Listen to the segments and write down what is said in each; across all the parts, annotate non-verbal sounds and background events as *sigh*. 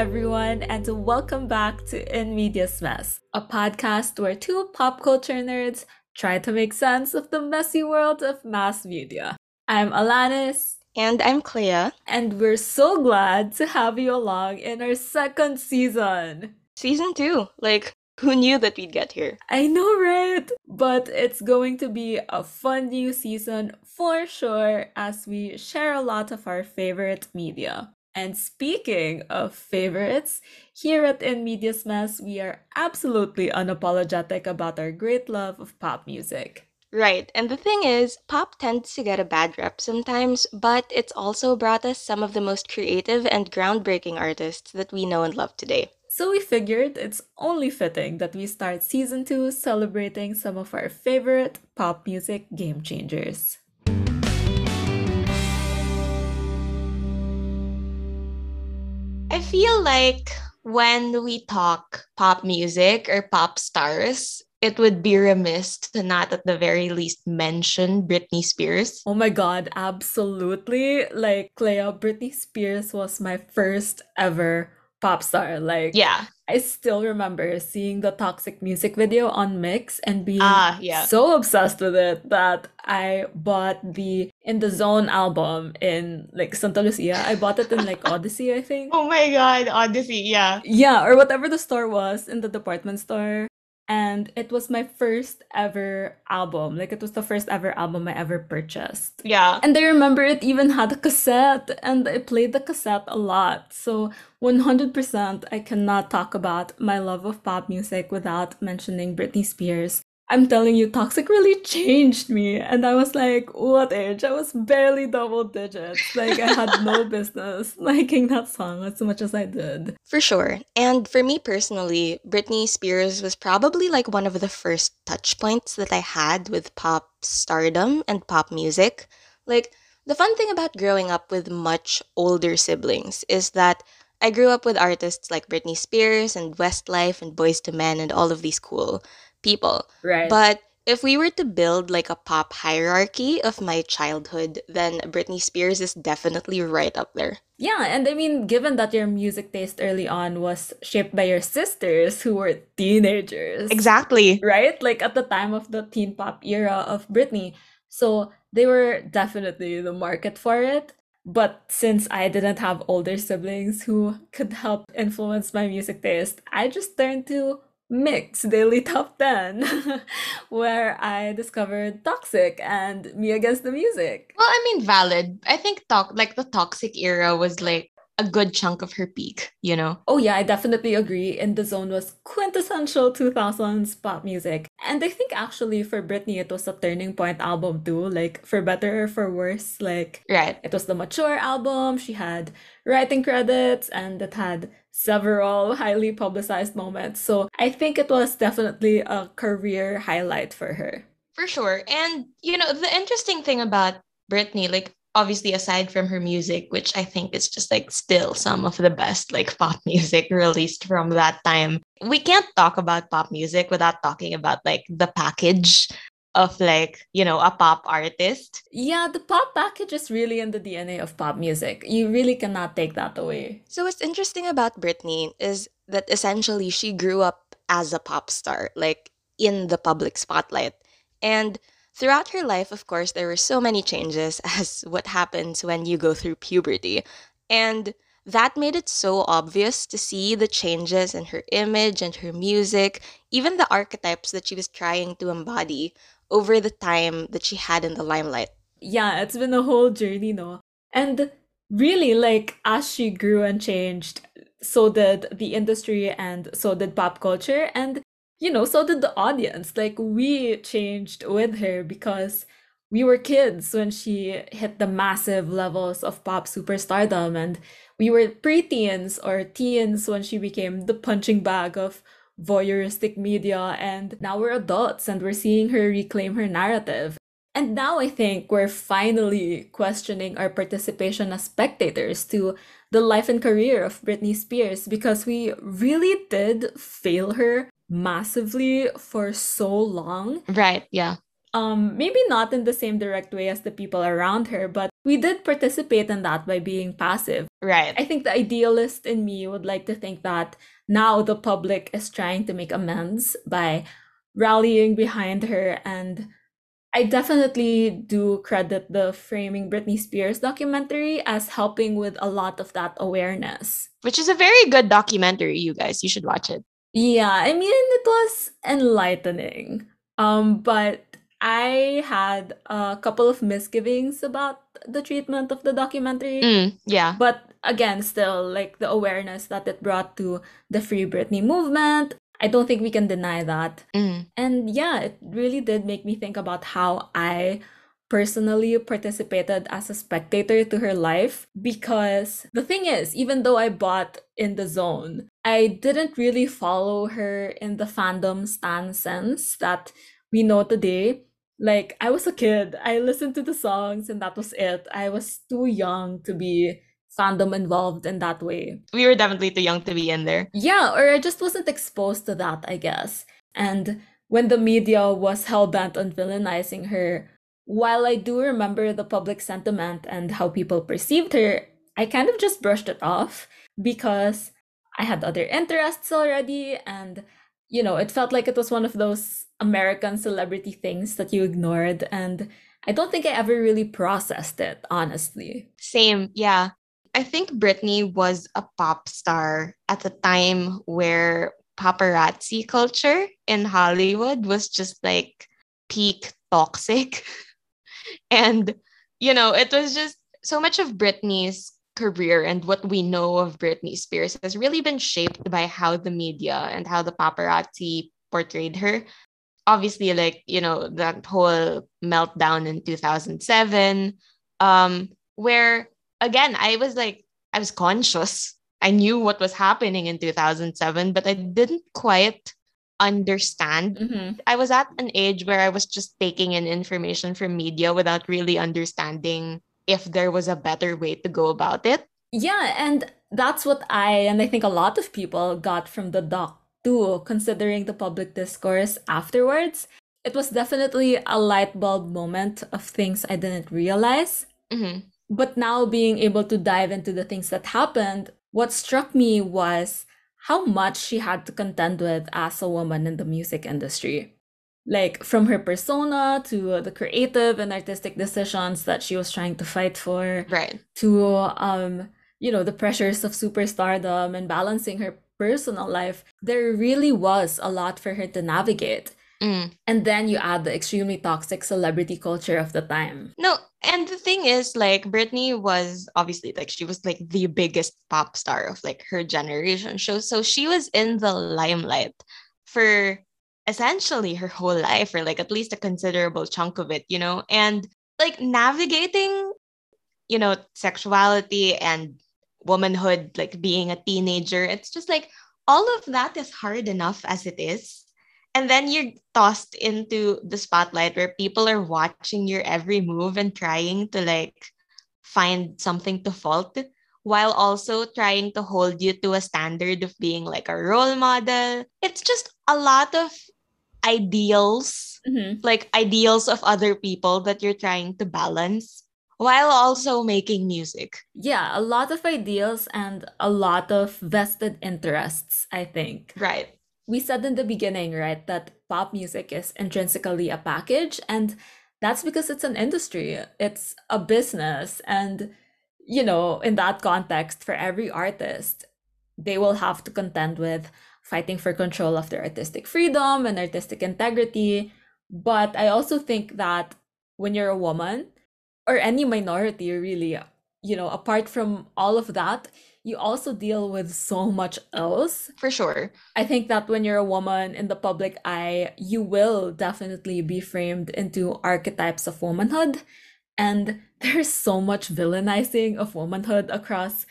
everyone, and welcome back to In Medias Mess, a podcast where two pop culture nerds try to make sense of the messy world of mass media. I'm Alanis. And I'm Clea. And we're so glad to have you along in our second season. Season two. Like, who knew that we'd get here? I know, right? But it's going to be a fun new season for sure as we share a lot of our favorite media. And speaking of favorites, here at In Medias Mess, we are absolutely unapologetic about our great love of pop music. Right, and the thing is, pop tends to get a bad rep sometimes, but it's also brought us some of the most creative and groundbreaking artists that we know and love today. So we figured it's only fitting that we start season 2 celebrating some of our favorite pop music game changers. I feel like when we talk pop music or pop stars, it would be remiss to not at the very least mention Britney Spears. Oh my god, absolutely. Like Clea, Britney Spears was my first ever pop star. Like, yeah, I still remember seeing the Toxic music video on MYX and being ah, yeah. so obsessed with it that I bought the In the Zone album in like Santa Lucia. I bought it in like *laughs* Odyssey, I think. Oh my god, Odyssey, yeah. Yeah, or whatever the store was in the department store and it was my first ever album. Like it was the first ever album I ever purchased. Yeah. And I remember it even had a cassette and I played the cassette a lot. So 100% I cannot talk about my love of pop music without mentioning Britney Spears. I'm telling you, Toxic really changed me. And I was like, what age? I was barely double digits. Like, I had no *laughs* business liking that song as much as I did. For sure. And for me personally, Britney Spears was probably like one of the first touch points that I had with pop stardom and pop music. Like, the fun thing about growing up with much older siblings is that I grew up with artists like Britney Spears and Westlife and Boyz II Men and all of these cool people. Right. But if we were to build like a pop hierarchy of my childhood, then Britney Spears is definitely right up there. Yeah, and I mean, given that your music taste early on was shaped by your sisters who were teenagers. Exactly. Right? Like at the time of the teen pop era of Britney. So they were definitely the market for it. But since I didn't have older siblings who could help influence my music taste, I just turned to MYX *laughs* Daily Top 10, *laughs* where I discovered Toxic and Me Against the Music. Well, I mean, valid. I think talk like the Toxic era was like a good chunk of her peak, you know? Oh, yeah, I definitely agree. In the Zone was quintessential 2000s pop music. And I think actually for Britney, it was a turning point album too. Like, for better or for worse, like, right. It was the mature album. She had writing credits and it had several *laughs* highly publicized moments. So I think it was definitely a career highlight for her. For sure. And, you know, the interesting thing about Britney, like, obviously aside from her music which i think is just like still some of the best like pop *laughs* music released from that time. We can't talk about pop music without talking about like the package of like you know a pop artist. Yeah the pop package is really in the dna of pop music. You really cannot take that away. So what's interesting about britney is that essentially she grew up as a pop star like in the public spotlight. And throughout her life of course there were so many changes *laughs* as what happens when you go through puberty and that made it so obvious to see the changes in her image and her music, even the archetypes that she was trying to embody over the time that she had in the limelight. Yeah, it's been a whole journey, no? And really, like, as she grew and changed, so did the industry and so did pop culture. And, you know, so did the audience. Like, we changed with her because we were kids when she hit the massive levels of pop superstardom. And we were preteens or teens when she became the punching bag of voyeuristic media, and now we're adults and we're seeing her reclaim her narrative. And now I think we're finally questioning our participation as spectators to the life and career of Britney Spears because we really did fail her massively for so long. Right, yeah. Um, maybe not in the same direct way as the people around her, but we did participate in that by being passive. Right. I think the idealist in me would like to think that now the public is trying to make amends by rallying behind her and I definitely do credit the Framing Britney Spears documentary as helping with a lot of that awareness. Which is a very good documentary, you guys. You should watch it. Yeah, I mean it was enlightening. Um, but I had a couple of misgivings about the treatment of the documentary. Mm, yeah. But again, still like the awareness that it brought to the Free Britney movement. I don't think we can deny that. Mm. And yeah, it really did make me think about how I personally participated as a spectator to her life because the thing is, even though I bought in the zone, I didn't really follow her in the fandom stan sense that we know today. Like, I was a kid, I listened to the songs, and that was it. I was too young to be fandom involved in that way. We were definitely too young to be in there. Yeah, or I just wasn't exposed to that, I guess. And when the media was hell bent on villainizing her, while I do remember the public sentiment and how people perceived her, I kind of just brushed it off because I had other interests already and you know, it felt like it was one of those American celebrity things that you ignored and I don't think I ever really processed it, honestly. Same, yeah. I think Britney was a pop star at a time where paparazzi culture in Hollywood was just like peak toxic. *laughs* and, you know, it was just so much of Britney's career and what we know of Britney Spears has really been shaped by how the media and how the paparazzi portrayed her. Obviously, like, you know, that whole meltdown in 2007, um, where again, I was like, I was conscious. I knew what was happening in 2007, but I didn't quite understand. Mm-hmm. I was at an age where I was just taking in information from media without really understanding if there was a better way to go about it. Yeah, and that's what I and I think a lot of people got from the doc too, considering the public discourse afterwards. It was definitely a light bulb moment of things I didn't realize. Mm-hmm. But now being able to dive into the things that happened, what struck me was how much she had to contend with as a woman in the music industry. Like from her persona to the creative and artistic decisions that she was trying to fight for, Right. to um, you know, the pressures of superstardom and balancing her personal life, there really was a lot for her to navigate. Mm. And then you add the extremely toxic celebrity culture of the time. No, and the thing is, like, Britney was obviously like she was like the biggest pop star of like her generation. show. so she was in the limelight for essentially her whole life, or like at least a considerable chunk of it, you know, and like navigating, you know, sexuality and womanhood, like being a teenager. It's just like all of that is hard enough as it is. And then you're tossed into the spotlight where people are watching your every move and trying to like find something to fault while also trying to hold you to a standard of being like a role model. It's just a lot of ideals, Mm-hmm. like ideals of other people that you're trying to balance while also making music. Yeah, a lot of ideals and a lot of vested interests, I think. Right. We said in the beginning, right, that pop music is intrinsically a package, and that's because it's an industry, it's a business. And, you know, in that context, for every artist, they will have to contend with fighting for control of their artistic freedom and artistic integrity. But I also think that when you're a woman, or any minority really you know apart from all of that you also deal with so much else For sure. i think that when you're a woman in the public eye you will definitely be framed into archetypes of womanhood and *laughs* there's so much villainizing of womanhood across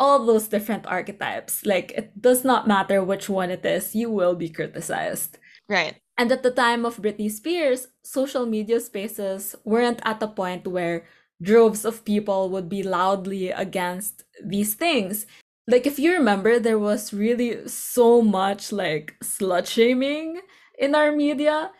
all those different archetypes like it does not matter which one it is you will be criticized Right. and at the time of Britney Spears, social media spaces weren't at a point where droves of people would be loudly against these things. Like, if you remember, there was really so much like slut shaming in our media.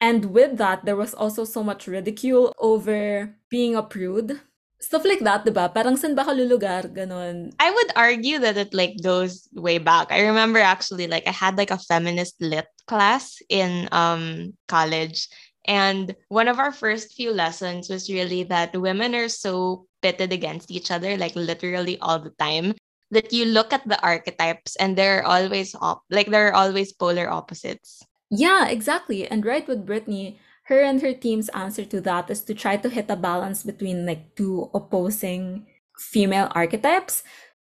And with that, there was also so much ridicule over being a prude. Stuff like that, diba? Parang san ba lulugar? Ganon. I would argue that it like goes way back. I remember actually like I had like a feminist lit class in um college and one of our first few lessons was really that women are so pitted against each other like literally all the time that you look at the archetypes and they're always op- like they're always polar opposites. Yeah, exactly. And right with Britney, her and her team's answer to that is to try to hit a balance between like two opposing female archetypes,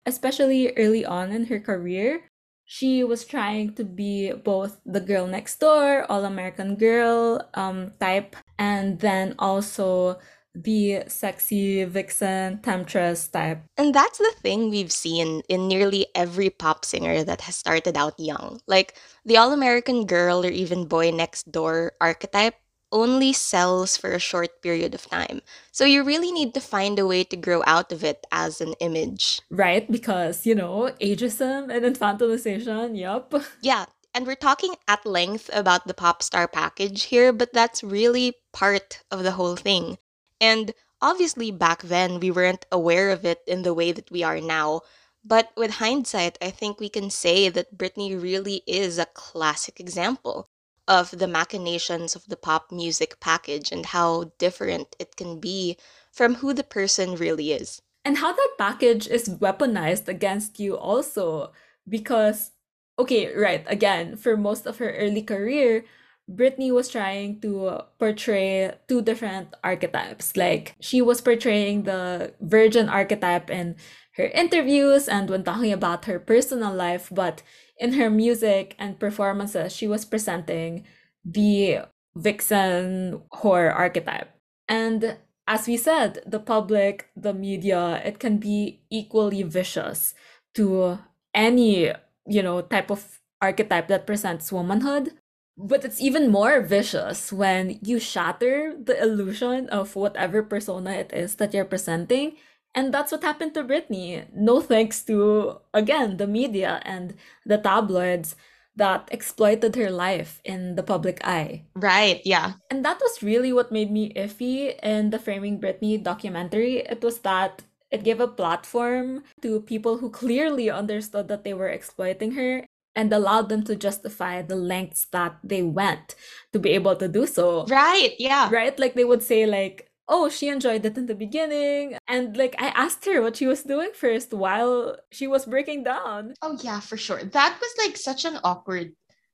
especially early on in her career. She was trying to be both the girl next door, all American girl um, type, and then also the sexy vixen temptress type. And that's the thing we've seen in nearly every pop singer that has started out young. Like the all American girl or even boy next door archetype only sells for a short period of time. So you really need to find a way to grow out of it as an image. Right? Because, you know, ageism and infantilization, yup. Yeah, and we're talking at length about the pop star package here, but that's really part of the whole thing. And obviously, back then, we weren't aware of it in the way that we are now. But with hindsight, I think we can say that Britney really is a classic example of the machinations of the pop music package and how different it can be from who the person really is. And how that package is weaponized against you, also. Because, okay, right, again, for most of her early career, Britney was trying to portray two different archetypes. Like she was portraying the virgin archetype in her interviews and when talking about her personal life, but in her music and performances, she was presenting the vixen whore archetype. And as we said, the public, the media, it can be equally vicious to any, you know, type of archetype that presents womanhood. But it's even more vicious when you shatter the illusion of whatever persona it is that you're presenting. And that's what happened to Britney. No thanks to, again, the media and the tabloids that exploited her life in the public eye. Right, yeah. And that was really what made me iffy in the Framing Britney documentary. It was that it gave a platform to people who clearly understood that they were exploiting her and allowed them to justify the lengths that they went to be able to do so. Right, yeah. Right? Like they would say like, "Oh, she enjoyed it in the beginning." And like I asked her what she was doing first while she was breaking down. Oh yeah, for sure. That was like such an awkward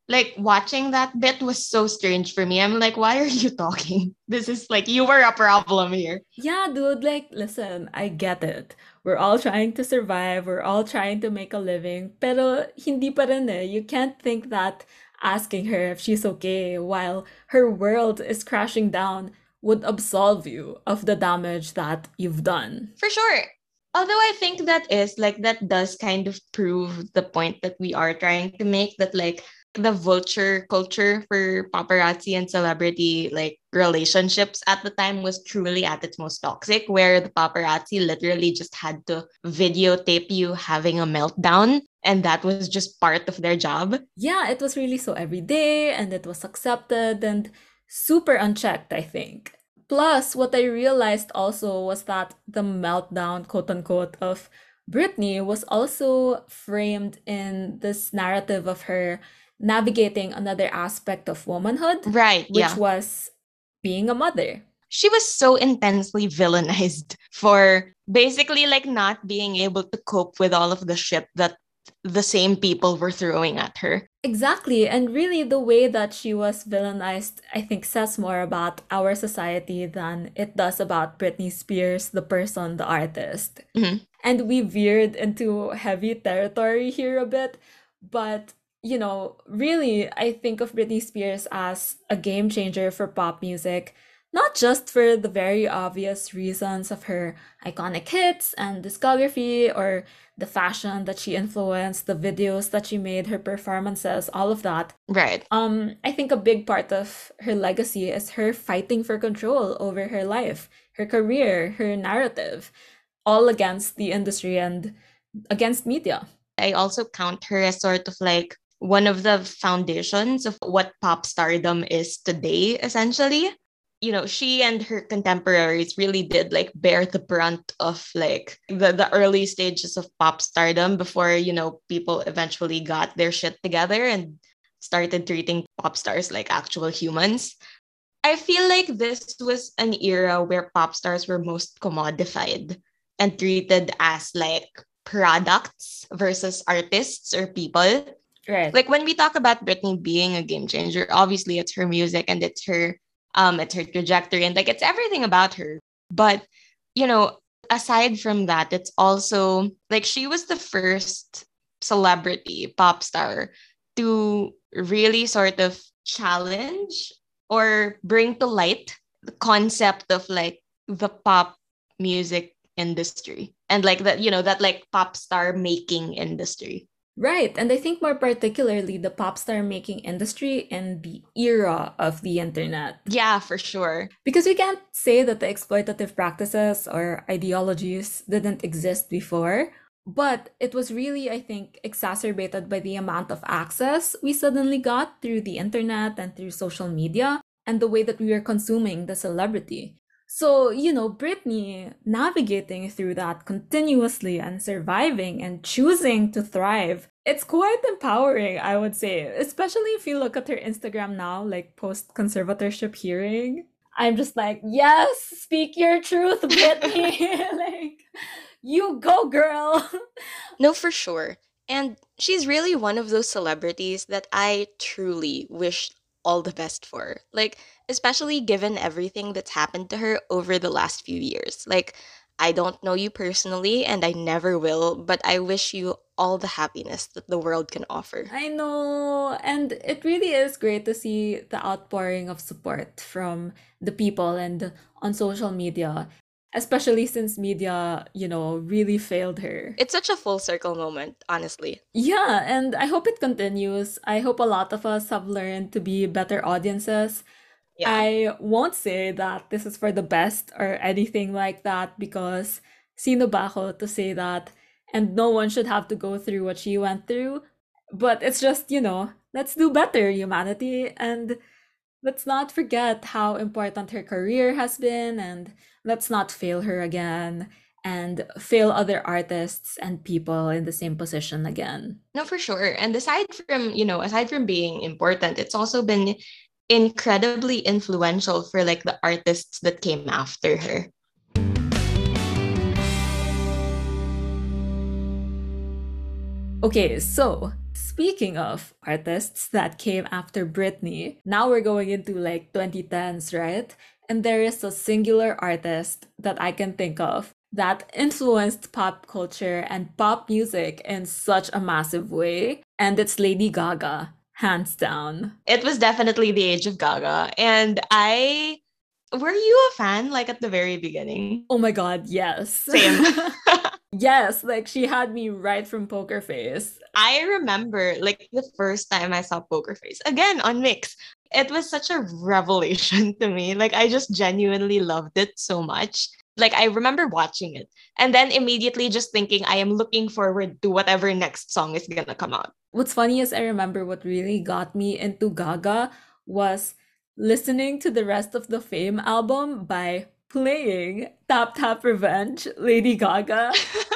like watching that bit was so strange for me. I'm like, why are you talking? *laughs* This is like you were a problem here. Yeah, dude, like listen, I get it. We're all trying to survive, we're all trying to make a living, pero hindi pa rin eh. You can't think that asking her if she's okay while her world is crashing down would absolve you of the damage that you've done. For sure. Although I think that is like that does kind of prove the point that we are trying to make that like the vulture culture for paparazzi and celebrity like relationships at the time was truly at its most toxic where the paparazzi literally just had to videotape you having a meltdown and that was just part of their job yeah it was really so everyday and it was accepted and super unchecked i think plus what i realized also was that the meltdown quote unquote of Britney was also framed in this narrative of her navigating another aspect of womanhood. Right. Which yeah. was being a mother. She was so intensely villainized for basically like not being able to cope with all of the shit that the same people were throwing at her. Exactly. And really, the way that she was villainized, I think, says more about our society than it does about Britney Spears, the person, the artist. Mm-hmm. And we veered into heavy territory here a bit, but you know, really, I think of Britney Spears as a game changer for pop music, not just for the very obvious reasons of her iconic hits and discography or the fashion that she influenced, the videos that she made, her performances, all of that. Right. Um, I think a big part of her legacy is her fighting for control over her life, her career, her narrative, all against the industry and against media. I also count her as sort of like one of the foundations of what pop stardom is today, essentially. You know, she and her contemporaries really did like bear the brunt of like the, the early stages of pop stardom before, you know, people eventually got their shit together and started treating pop stars like actual humans. I feel like this was an era where pop stars were most commodified and treated as like products versus artists or people. Right. Like when we talk about Britney being a game changer, obviously it's her music and it's her um it's her trajectory and like it's everything about her. But you know, aside from that, it's also like she was the first celebrity pop star to really sort of challenge or bring to light the concept of like the pop music industry and like that you know that like pop star making industry Right. And I think more particularly the pop star making industry in the era of the internet. yeah for sure Because we can't say that the exploitative practices or ideologies didn't exist before, but it was really, I think, exacerbated by the amount of access we suddenly got through the internet and through social media and the way that we were consuming the celebrity. So, you know, Britney navigating through that continuously and surviving and choosing to thrive, it's quite empowering, I would say, especially if you look at her Instagram now, like post conservatorship hearing. I'm just like, yes, speak your truth, Britney. *laughs* *laughs* like, you go, girl. *laughs* no for sure and she's really one of those celebrities that i truly wish all the best for like especially given everything that's happened to her over the last few years like i don't know you personally and i never will but i wish you all the happiness that the world can offer I know. And it really is great to see the outpouring of support from the people and on social media, especially since media, you know, really failed her. it's such a full circle moment honestly Yeah, and I hope it continues. I hope a lot of us have learned to be better audiences. yeah I won't say that this is for the best or anything like that because sino ba ako to say that and no one should have to go through what she went through. But it's just, you know, let's do better, humanity, and let's not forget how important her career has been and let's not fail her again and fail other artists and people in the same position again. No, for sure. And aside from, you know, aside from being important, it's also been incredibly influential for like the artists that came after her. Okay, so speaking of artists that came after Britney, now we're going into like 2010s, right? And there is a singular artist that I can think of that influenced pop culture and pop music in such a massive way, and it's Lady Gaga, hands down. It was definitely the age of Gaga. And I were you a fan like at the very beginning? Oh my god, yes. Same. *laughs* *laughs* yes, like she had me right from Poker Face. I remember like the first time I saw Poker Face again on MYX. It was such a revelation *laughs* to me. Like I just genuinely loved it so much. Like I remember watching it and then immediately just thinking I am looking forward to whatever next song is gonna come out. What's funny is I remember what really got me into Gaga was listening to the rest of the Fame album by playing Tap Tap Revenge, Lady Gaga. *laughs*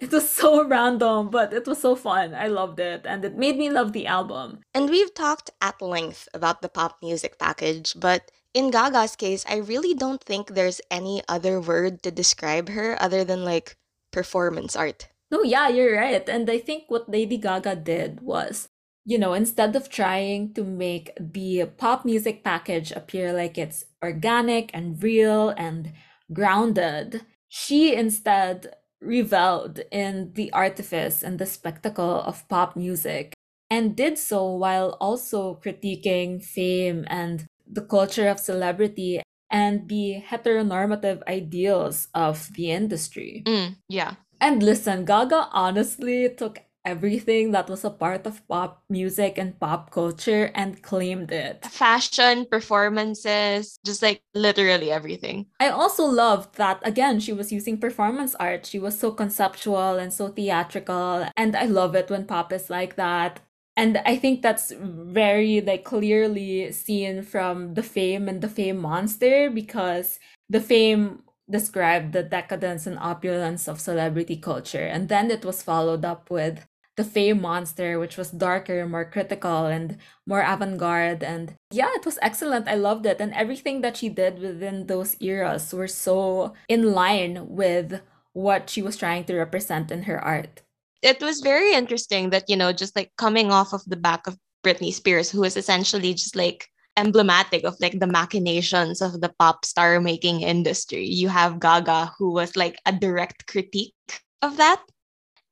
*laughs* It was so random, but it was so fun. I loved it, and it made me love the album. And we've talked at length about the pop music package, but in Gaga's case, I really don't think there's any other word to describe her other than like performance art. No, yeah, you're right. And I think what Lady Gaga did was, you know, instead of trying to make the pop music package appear like it's organic and real and grounded, she instead reveled in the artifice and the spectacle of pop music and did so while also critiquing fame and the culture of celebrity and the heteronormative ideals of the industry. Mm, yeah. And listen, Gaga honestly took everything that was a part of pop music and pop culture and claimed it. Fashion, performances, just like literally everything. I also loved that, again, she was using performance art. She was so conceptual and so theatrical. And I love it when pop is like that. And I think that's very like clearly seen from the fame and the fame monster because the fame described the decadence and opulence of celebrity culture. And then it was followed up with the Fame Monster, which was darker, more critical, and more avant garde. And yeah, it was excellent. I loved it. And everything that she did within those eras were so in line with what she was trying to represent in her art. It was very interesting that, you know, just like coming off of the back of Britney Spears, who was essentially just like emblematic of like the machinations of the pop star making industry. You have Gaga, who was like a direct critique of that.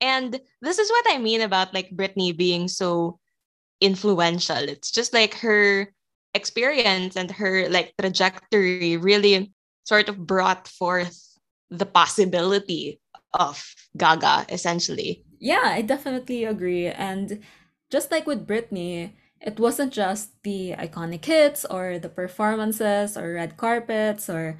And this is what I mean about like Britney being so influential. It's just like her experience and her like trajectory really sort of brought forth the possibility of Gaga essentially. Yeah, I definitely agree. And just like with Britney, it wasn't just the iconic hits or the performances or red carpets or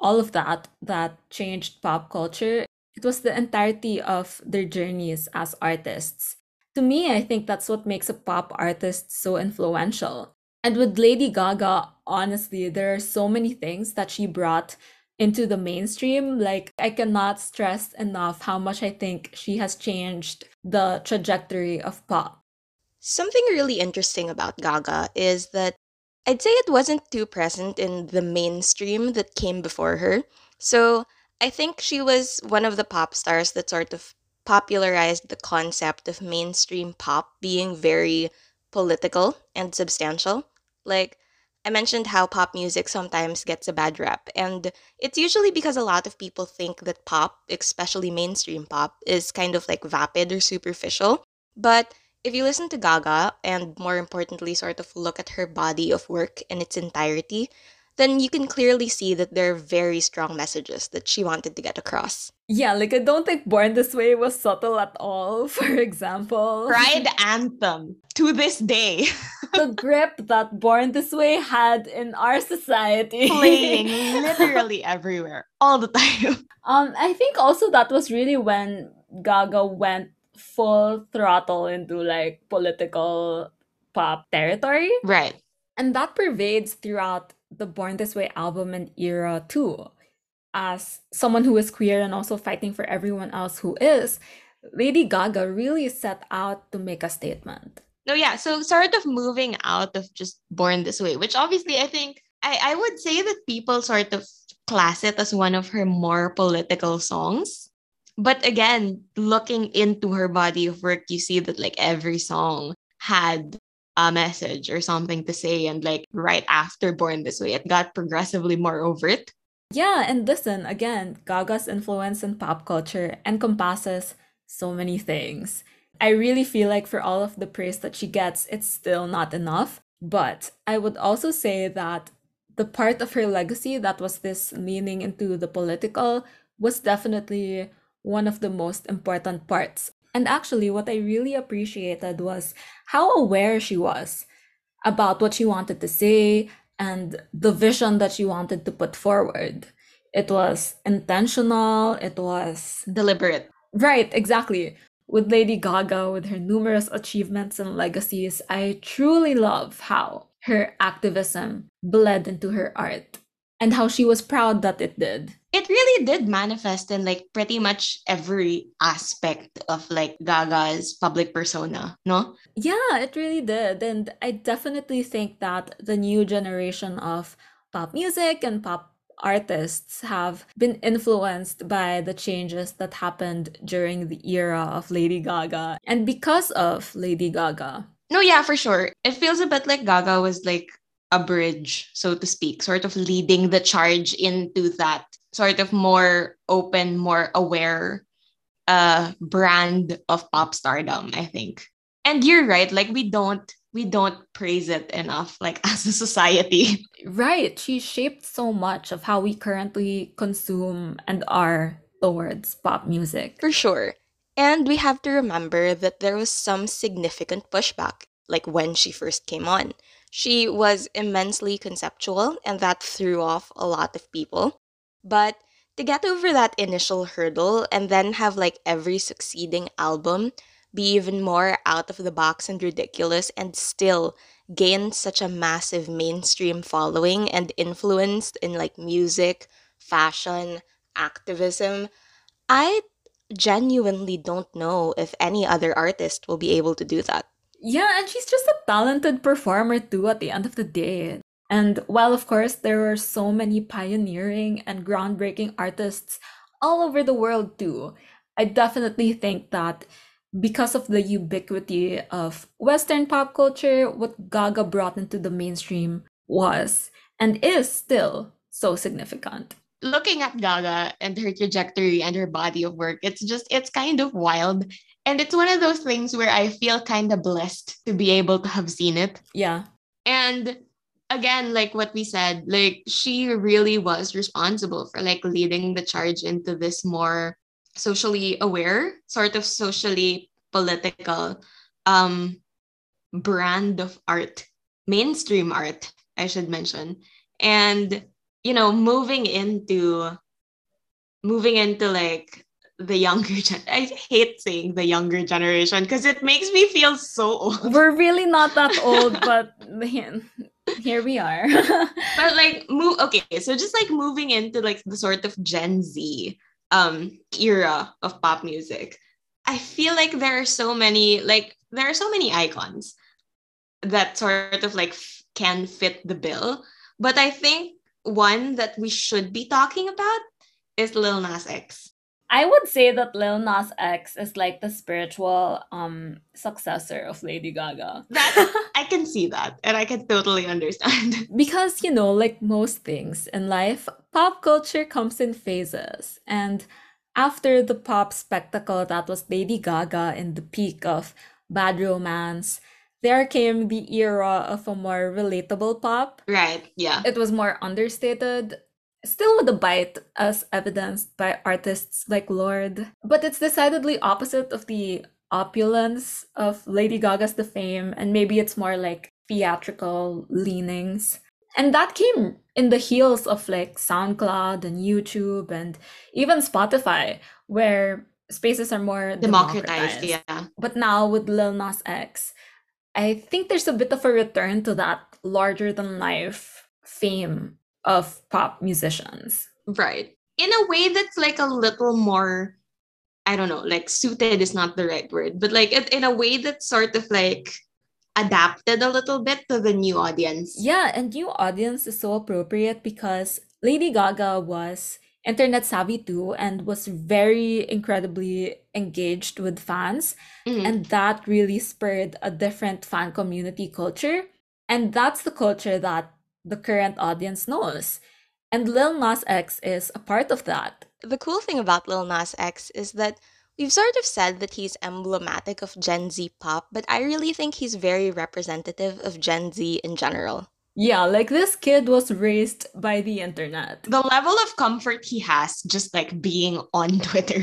all of that that changed pop culture. It was the entirety of their journeys as artists. To me, I think that's what makes a pop artist so influential. And with Lady Gaga, honestly, there are so many things that she brought into the mainstream. Like, I cannot stress enough how much I think she has changed the trajectory of pop. Something really interesting about Gaga is that I'd say it wasn't too present in the mainstream that came before her. So I think she was one of the pop stars that sort of popularized the concept of mainstream pop being very political and substantial. Like, I mentioned how pop music sometimes gets a bad rap, and it's usually because a lot of people think that pop, especially mainstream pop, is kind of like vapid or superficial. But if you listen to Gaga and more importantly, sort of look at her body of work in its entirety, then you can clearly see that there are very strong messages that she wanted to get across. Yeah, like I don't think Born This Way was subtle at all, *laughs* for example. Pride anthem to this day. *laughs* the grip that Born This Way had in our society. Playing *laughs* literally everywhere, all the time. Um, I think also that was really when Gaga went full throttle into like political pop territory. Right. And that pervades throughout the Born This Way album and era too. As someone who is queer and also fighting for everyone else who is, Lady Gaga really set out to make a statement. No, yeah. So sort of moving out of just Born This Way, which obviously I think I, I would say that people sort of class it as one of her more political songs but again, looking into her body of work, you see that like every song had a message or something to say. And like right after Born This Way, it got progressively more overt. Yeah, and listen, again, Gaga's influence in pop culture encompasses so many things. I really feel like for all of the praise that she gets, it's still not enough. But I would also say that the part of her legacy that was this leaning into the political was definitely one of the most important parts. And actually, what I really appreciated was how aware she was about what she wanted to say and the vision that she wanted to put forward. It was intentional, it was deliberate. Right, exactly. With Lady Gaga, with her numerous achievements and legacies, I truly love how her activism bled into her art and how she was proud that it did. It really did manifest in like pretty much every aspect of like Gaga's public persona, no? Yeah, it really did. And I definitely think that the new generation of pop music and pop artists have been influenced by the changes that happened during the era of Lady Gaga and because of Lady Gaga. No, yeah, for sure. It feels a bit like Gaga was like a bridge, so to speak, sort of leading the charge into that sort of more open, more aware uh brand of pop stardom, I think. And you're right, like we don't we don't praise it enough like *laughs* as a society. Right. She shaped so much of how we currently consume and are towards pop music. For sure. And we have to remember that there was some significant pushback, like when she first came on. She was immensely conceptual, and that threw off a lot of people. But to get over that initial hurdle and then have like every succeeding album be even more out of the box and ridiculous and still gain such a massive mainstream following and influence in like music, fashion, activism. I genuinely don't know if any other artist will be able to do that. Yeah, and she's just a talented performer too at the end of the day. And while, of course, there are so many pioneering and groundbreaking artists all over the world too, I definitely think that because of the ubiquity of Western pop culture, what Gaga brought into the mainstream was and is still so significant. Looking at Gaga and her trajectory and her body of work, it's just, it's kind of wild. And it's one of those things where I feel kind of blessed to be able to have seen it. Yeah. And again, like what we said, like she really was responsible for like leading the charge into this more socially aware, sort of socially political um brand of art, mainstream art, I should mention. And you know, moving into moving into like the younger *laughs* gen I hate saying the younger generation because it makes me feel so old. We're really not that *laughs* old, but here we are. *laughs* but like move okay, so just like moving into like the sort of Gen Z um era of pop music. I feel like there are so many like there are so many icons that sort of like f- can fit the bill, but I think one that we should be talking about is Lil Nas X. I would say that Lil Nas X is like the spiritual um successor of Lady Gaga. That I can see that and I can totally understand. *laughs* because you know, like most things in life, pop culture comes in phases. And after the pop spectacle that was Lady Gaga in the peak of Bad Romance, there came the era of a more relatable pop. Right, yeah. It was more understated still with a bite as evidenced by artists like Lorde, but it's decidedly opposite of the opulence of Lady Gaga's The Fame, and maybe it's more like theatrical leanings. And that came in the heels of like SoundCloud and YouTube and even Spotify, where spaces are more democratized. democratized. Yeah. But now with Lil Nas X, I think there's a bit of a return to that larger than life fame of pop musicians. Right. In a way that's like a little more, I don't know, like suited is not the right word, but like in a way that's sort of like adapted a little bit to the new audience. Yeah, and new audience is so appropriate because Lady Gaga was internet savvy too and was very incredibly engaged with fans mm-hmm. and that really spurred a different fan community culture and that's the culture that the current audience knows. And Lil Nas X is a part of that. The cool thing about Lil Nas X is that we've sort of said that he's emblematic of Gen Z pop, but I really think he's very representative of Gen Z in general. Yeah, like this kid was raised by the internet. The level of comfort he has just like being on *laughs* Twitter.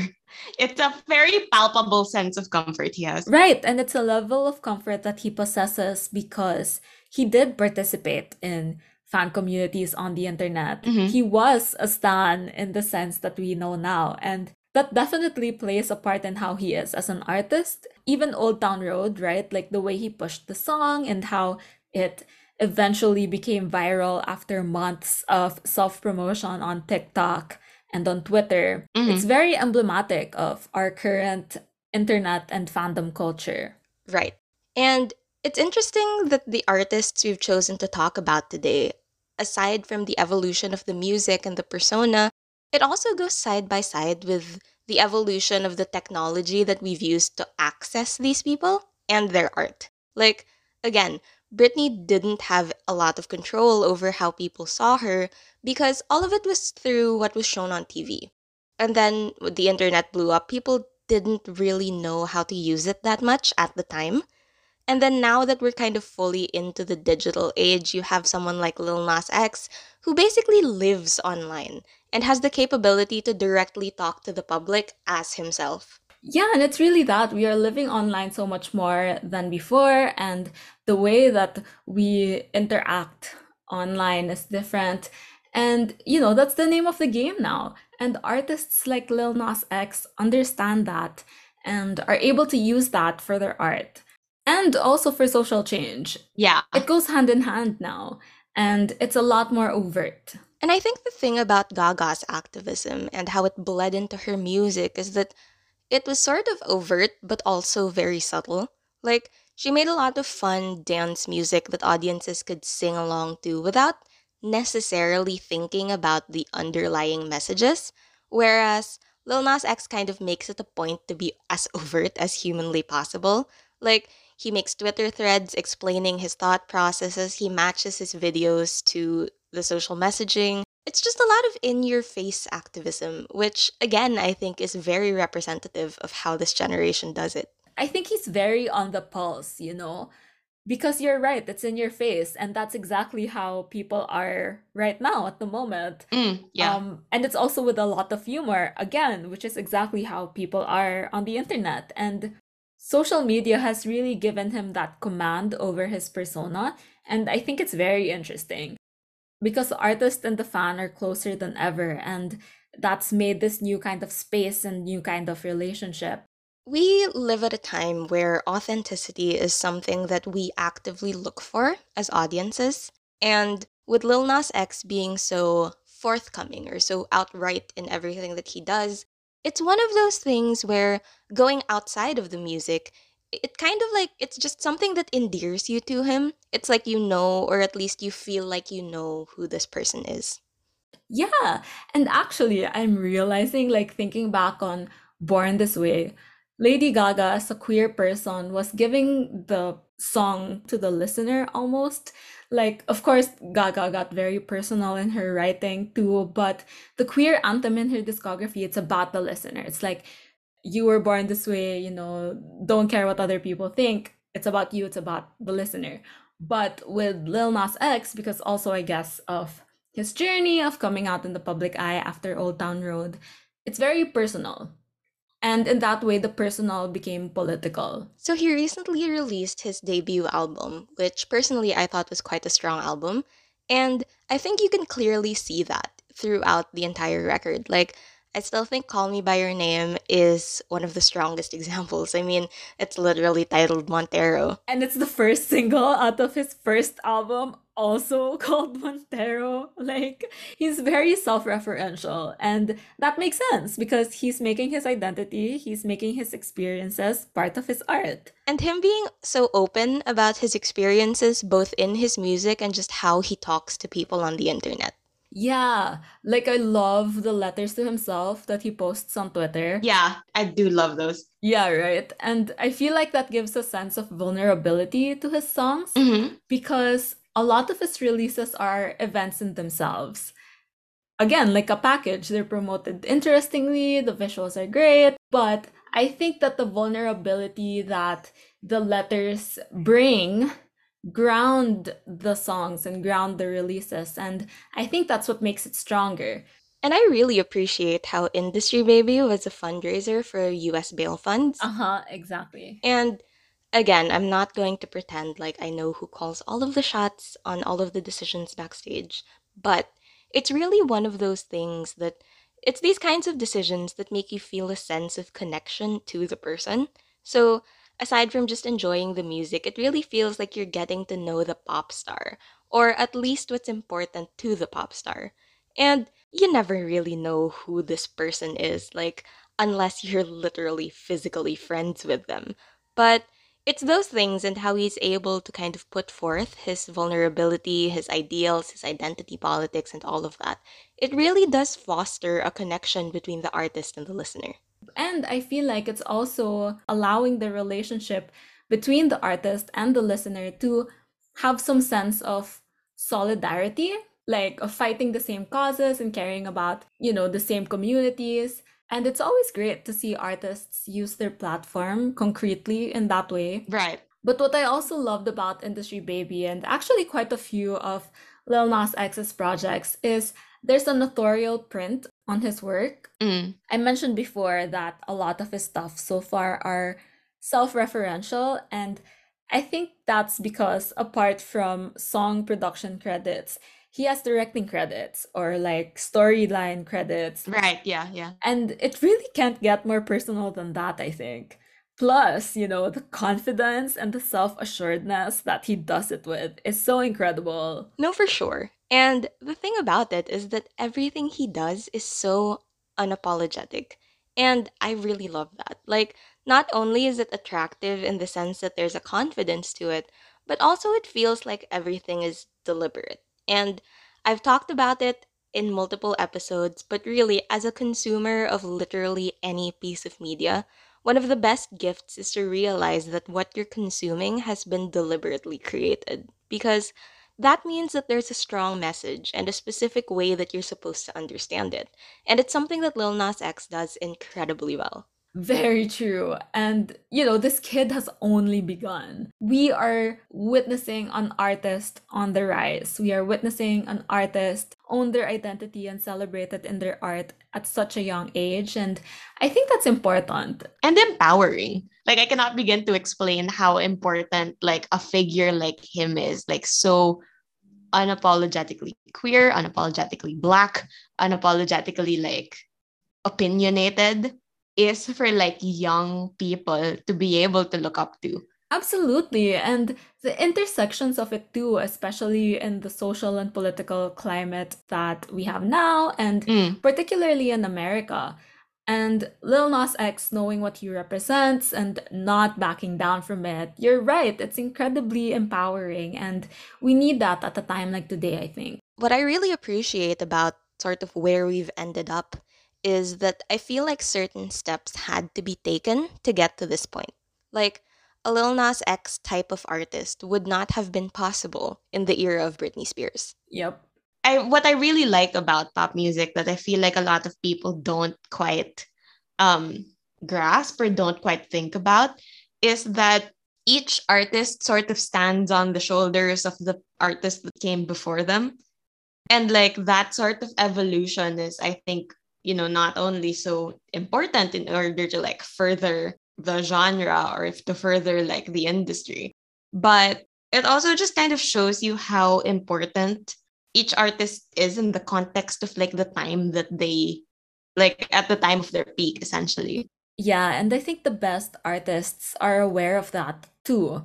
It's a very palpable sense of comfort he has. Right, and it's a level of comfort that he possesses because he did participate in fan communities on the internet. Mm-hmm. He was a stan in the sense that we know now. And that definitely plays a part in how he is as an artist. Even Old Town Road, right? Like the way he pushed the song and how it eventually became viral after months of self promotion on TikTok and on Twitter. Mm-hmm. It's very emblematic of our current internet and fandom culture. Right. And it's interesting that the artists we've chosen to talk about today, aside from the evolution of the music and the persona, it also goes side by side with the evolution of the technology that we've used to access these people and their art. Like, again, Britney didn't have a lot of control over how people saw her because all of it was through what was shown on TV. And then the internet blew up, people didn't really know how to use it that much at the time. And then now that we're kind of fully into the digital age, you have someone like Lil Nas X who basically lives online and has the capability to directly talk to the public as himself. Yeah, and it's really that we are living online so much more than before, and the way that we interact online is different. And, you know, that's the name of the game now. And artists like Lil Nas X understand that and are able to use that for their art and also for social change. Yeah. It goes hand in hand now, and it's a lot more overt. And I think the thing about Gaga's activism and how it bled into her music is that it was sort of overt but also very subtle. Like, she made a lot of fun dance music that audiences could sing along to without necessarily thinking about the underlying messages, whereas Lil Nas X kind of makes it a point to be as *laughs* overt as humanly possible. Like, he makes Twitter threads explaining his thought processes, he matches his videos to the social messaging. It's just a lot of in your face activism, which again, I think is very representative of how this generation does it. I think he's very on the pulse, you know, because you're right, it's in your face. And that's exactly how people are right now at the moment. Mm, yeah. Um, and it's also with a lot of humor, again, which is exactly how people are on the internet. And social media has really given him that command over his persona. And I think it's very interesting because the artist and the fan are closer than ever. And that's made this new kind of space and new kind of relationship. We live at a time where authenticity is something that we actively look for as audiences. And with Lil Nas X being so forthcoming or so outright in everything that he does, it's one of those things where going outside of the music, it kind of like it's just something that endears you to him. It's like you know, or at least you feel like you know who this person is. Yeah. And actually, I'm realizing, like, thinking back on Born This Way, Lady Gaga, as a queer person, was giving the song to the listener almost. Like, of course, Gaga got very personal in her writing too, but the queer anthem in her discography, it's about the listener. It's like, you were born this way, you know, don't care what other people think. It's about you, it's about the listener. But with Lil Nas X, because also, I guess, of his journey of coming out in the public eye after Old Town Road, it's very personal. And in that way, the personal became political. So he recently released his debut album, which personally I thought was quite a strong album. And I think you can clearly see that throughout the entire record. Like, I still think Call Me By Your Name is one of the strongest *laughs* examples. I mean, it's literally titled Montero. And it's the first single out of his first album, also *laughs* called Montero. Like, he's very self referential. And that makes sense because he's making his identity, he's making his experiences part of his art. And him being so open about his experiences, both in his music and just how he talks to people on the internet. Yeah, like I love the letters to himself that he posts on Twitter. Yeah, I do love those. Yeah, right. And I feel like that gives a sense of vulnerability to his songs Mm-hmm. because a lot of his releases are events in themselves. Again, like a package, they're promoted interestingly, the visuals are great, but I think that the vulnerability that the letters bring ground the songs and ground the releases. And I think that's what makes it stronger. And I really appreciate how Industry Baby was a fundraiser for US bail funds. Uh huh, exactly. And again, I'm not going to pretend like I know who calls all of the shots on all of the decisions backstage, but it's really one of those things that it's these kinds of decisions that make you feel a sense of connection to the person. So, aside from just enjoying the music, it really feels like you're getting to know the pop star, or at least what's important to the pop star. And you never really know who this person is, like, unless you're literally physically friends with them. But it's those things and how he's able to kind of put forth his vulnerability, his ideals, his identity politics, and all of that. It really does foster a connection between the artist and the listener. And I feel like it's also allowing the relationship between the artist and the listener to have some sense of solidarity, like of fighting the same causes and caring about, you know, the same communities. And it's always great to see artists use their platform concretely in that way. Right. But what I also loved about Industry Baby and actually quite a few of Lil Nas X's projects is there's an authorial print on his work. Mm. I mentioned before that a lot of his stuff so far are self referential, and I think that's because apart from song production credits, he has directing credits or like storyline credits. Right, yeah, yeah. And it really can't get more personal than that, I think. Plus, you know, the confidence and the self assuredness that he does it with is so incredible. No, for sure. And the thing about it is that everything he does is so unapologetic. And I really love that. Like, not only is it attractive in the sense that there's a confidence to it, but also it feels like everything is deliberate. And I've talked about it in multiple episodes, but really, as a consumer of literally any piece of media, one of the best gifts is to realize that what you're consuming has been deliberately created. Because that means that there's a strong message and a specific way that you're supposed to understand it. And it's something that Lil Nas X does incredibly well. Very true. And, you know, this kid has only begun. We are witnessing an artist on the rise. We are witnessing an artist own their identity and celebrate it in their art at such a young age. And I think that's important. And empowering. Like, I cannot begin to explain how important, like, a figure like him is. Like, so unapologetically queer, unapologetically black, unapologetically, like, opinionated is for like young people to be able to look up to. Absolutely. And the intersections of it too, especially in the social and political climate that we have now, and Mm. particularly in America. And Lil Nas X knowing what he represents and not backing down from it, you're right. It's incredibly empowering. And we need that at a time like today, I think. What I really appreciate about sort of where we've ended up is that I feel like certain steps had to be taken to get to this point. Like, a Lil Nas X type of artist would not have been possible in the era of Britney Spears. Yep. I what I really like about pop music that I feel like a lot of people don't quite um grasp or don't quite think about is that each artist sort of stands on the shoulders of the artist that came before them. And like that sort of evolution is I think, you know, not only so important in order to like further the genre or if to further like the industry, but it also just kind of shows you how important each artist is in the context of like the time that they like at the time of their peak essentially Yeah, and I think the best artists are aware of that too.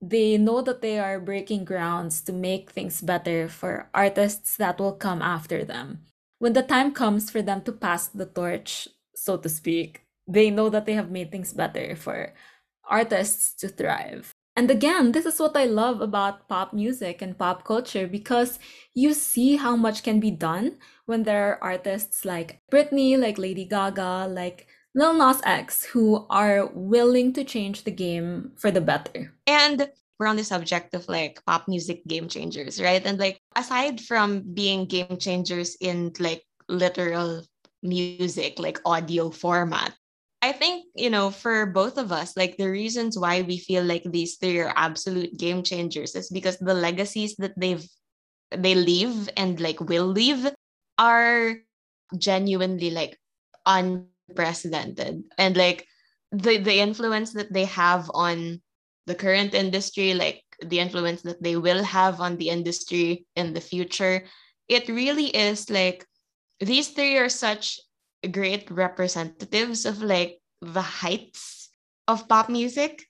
They know that they are breaking grounds to make things better for artists that will come after them. When the time comes for them to pass the torch, so to speak, they know that they have made things better for artists to thrive. And again, this is what I love about pop music and pop culture because you see how much can be done when there are artists like Britney, like Lady Gaga, like Lil Nas X who are willing to change the game for the better. and we're on the subject of like pop music game changers right and like aside from being game changers in like literal music like audio format I think, you know, for both of us, like the reasons why we feel like these three are absolute game changers is because the legacies that they've they leave and like will leave are genuinely like unprecedented. And like the the influence that they have on the current industry, like the influence that they will have on the industry in the future, it really is like these three are such great representatives of like the heights of pop music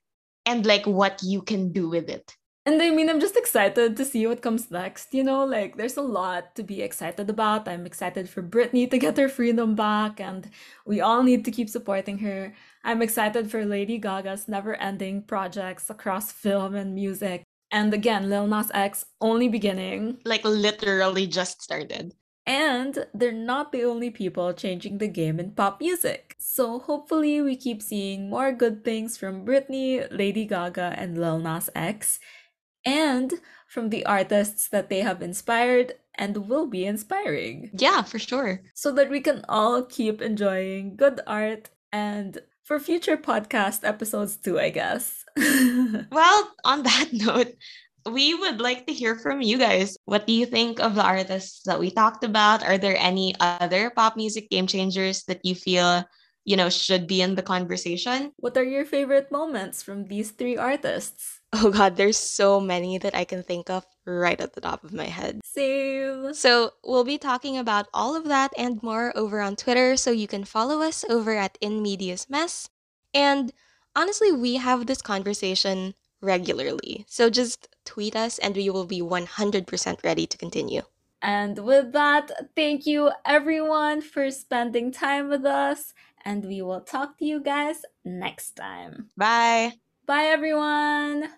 and like what you can do with it. And I mean, I'm just excited to see what comes next. You know, like there's a lot to be excited about. I'm excited for Britney to get her freedom back, and we all need to keep supporting her. I'm excited for Lady Gaga's never ending projects across film and music. And again, Lil Nas X only beginning. Like literally just started. And they're not the only people changing the game in pop music. So hopefully we keep seeing more good things from Britney, Lady Gaga, and Lil Nas X, and from the artists that they have inspired and will be inspiring. Yeah, for sure. So that we can all keep enjoying good art and for future podcast episodes too, I guess. *laughs* Well, on that *laughs* note, we would like to hear from you guys. What do you think of the artists that we talked about? Are there any other pop music game changers that you feel, you know, should be in the conversation? what are your favorite moments from these three artists? Oh god, there's so many that I can think of right at the top of my head. Same. So, we'll be talking about all of that and more over on Twitter, so you can follow us over at In Medias Mess. And honestly, we have this conversation regularly. So just tweet us and we will be 100% ready to continue. And with that, thank you everyone for spending time with us. And we will talk to you guys next time. Bye. Bye, everyone.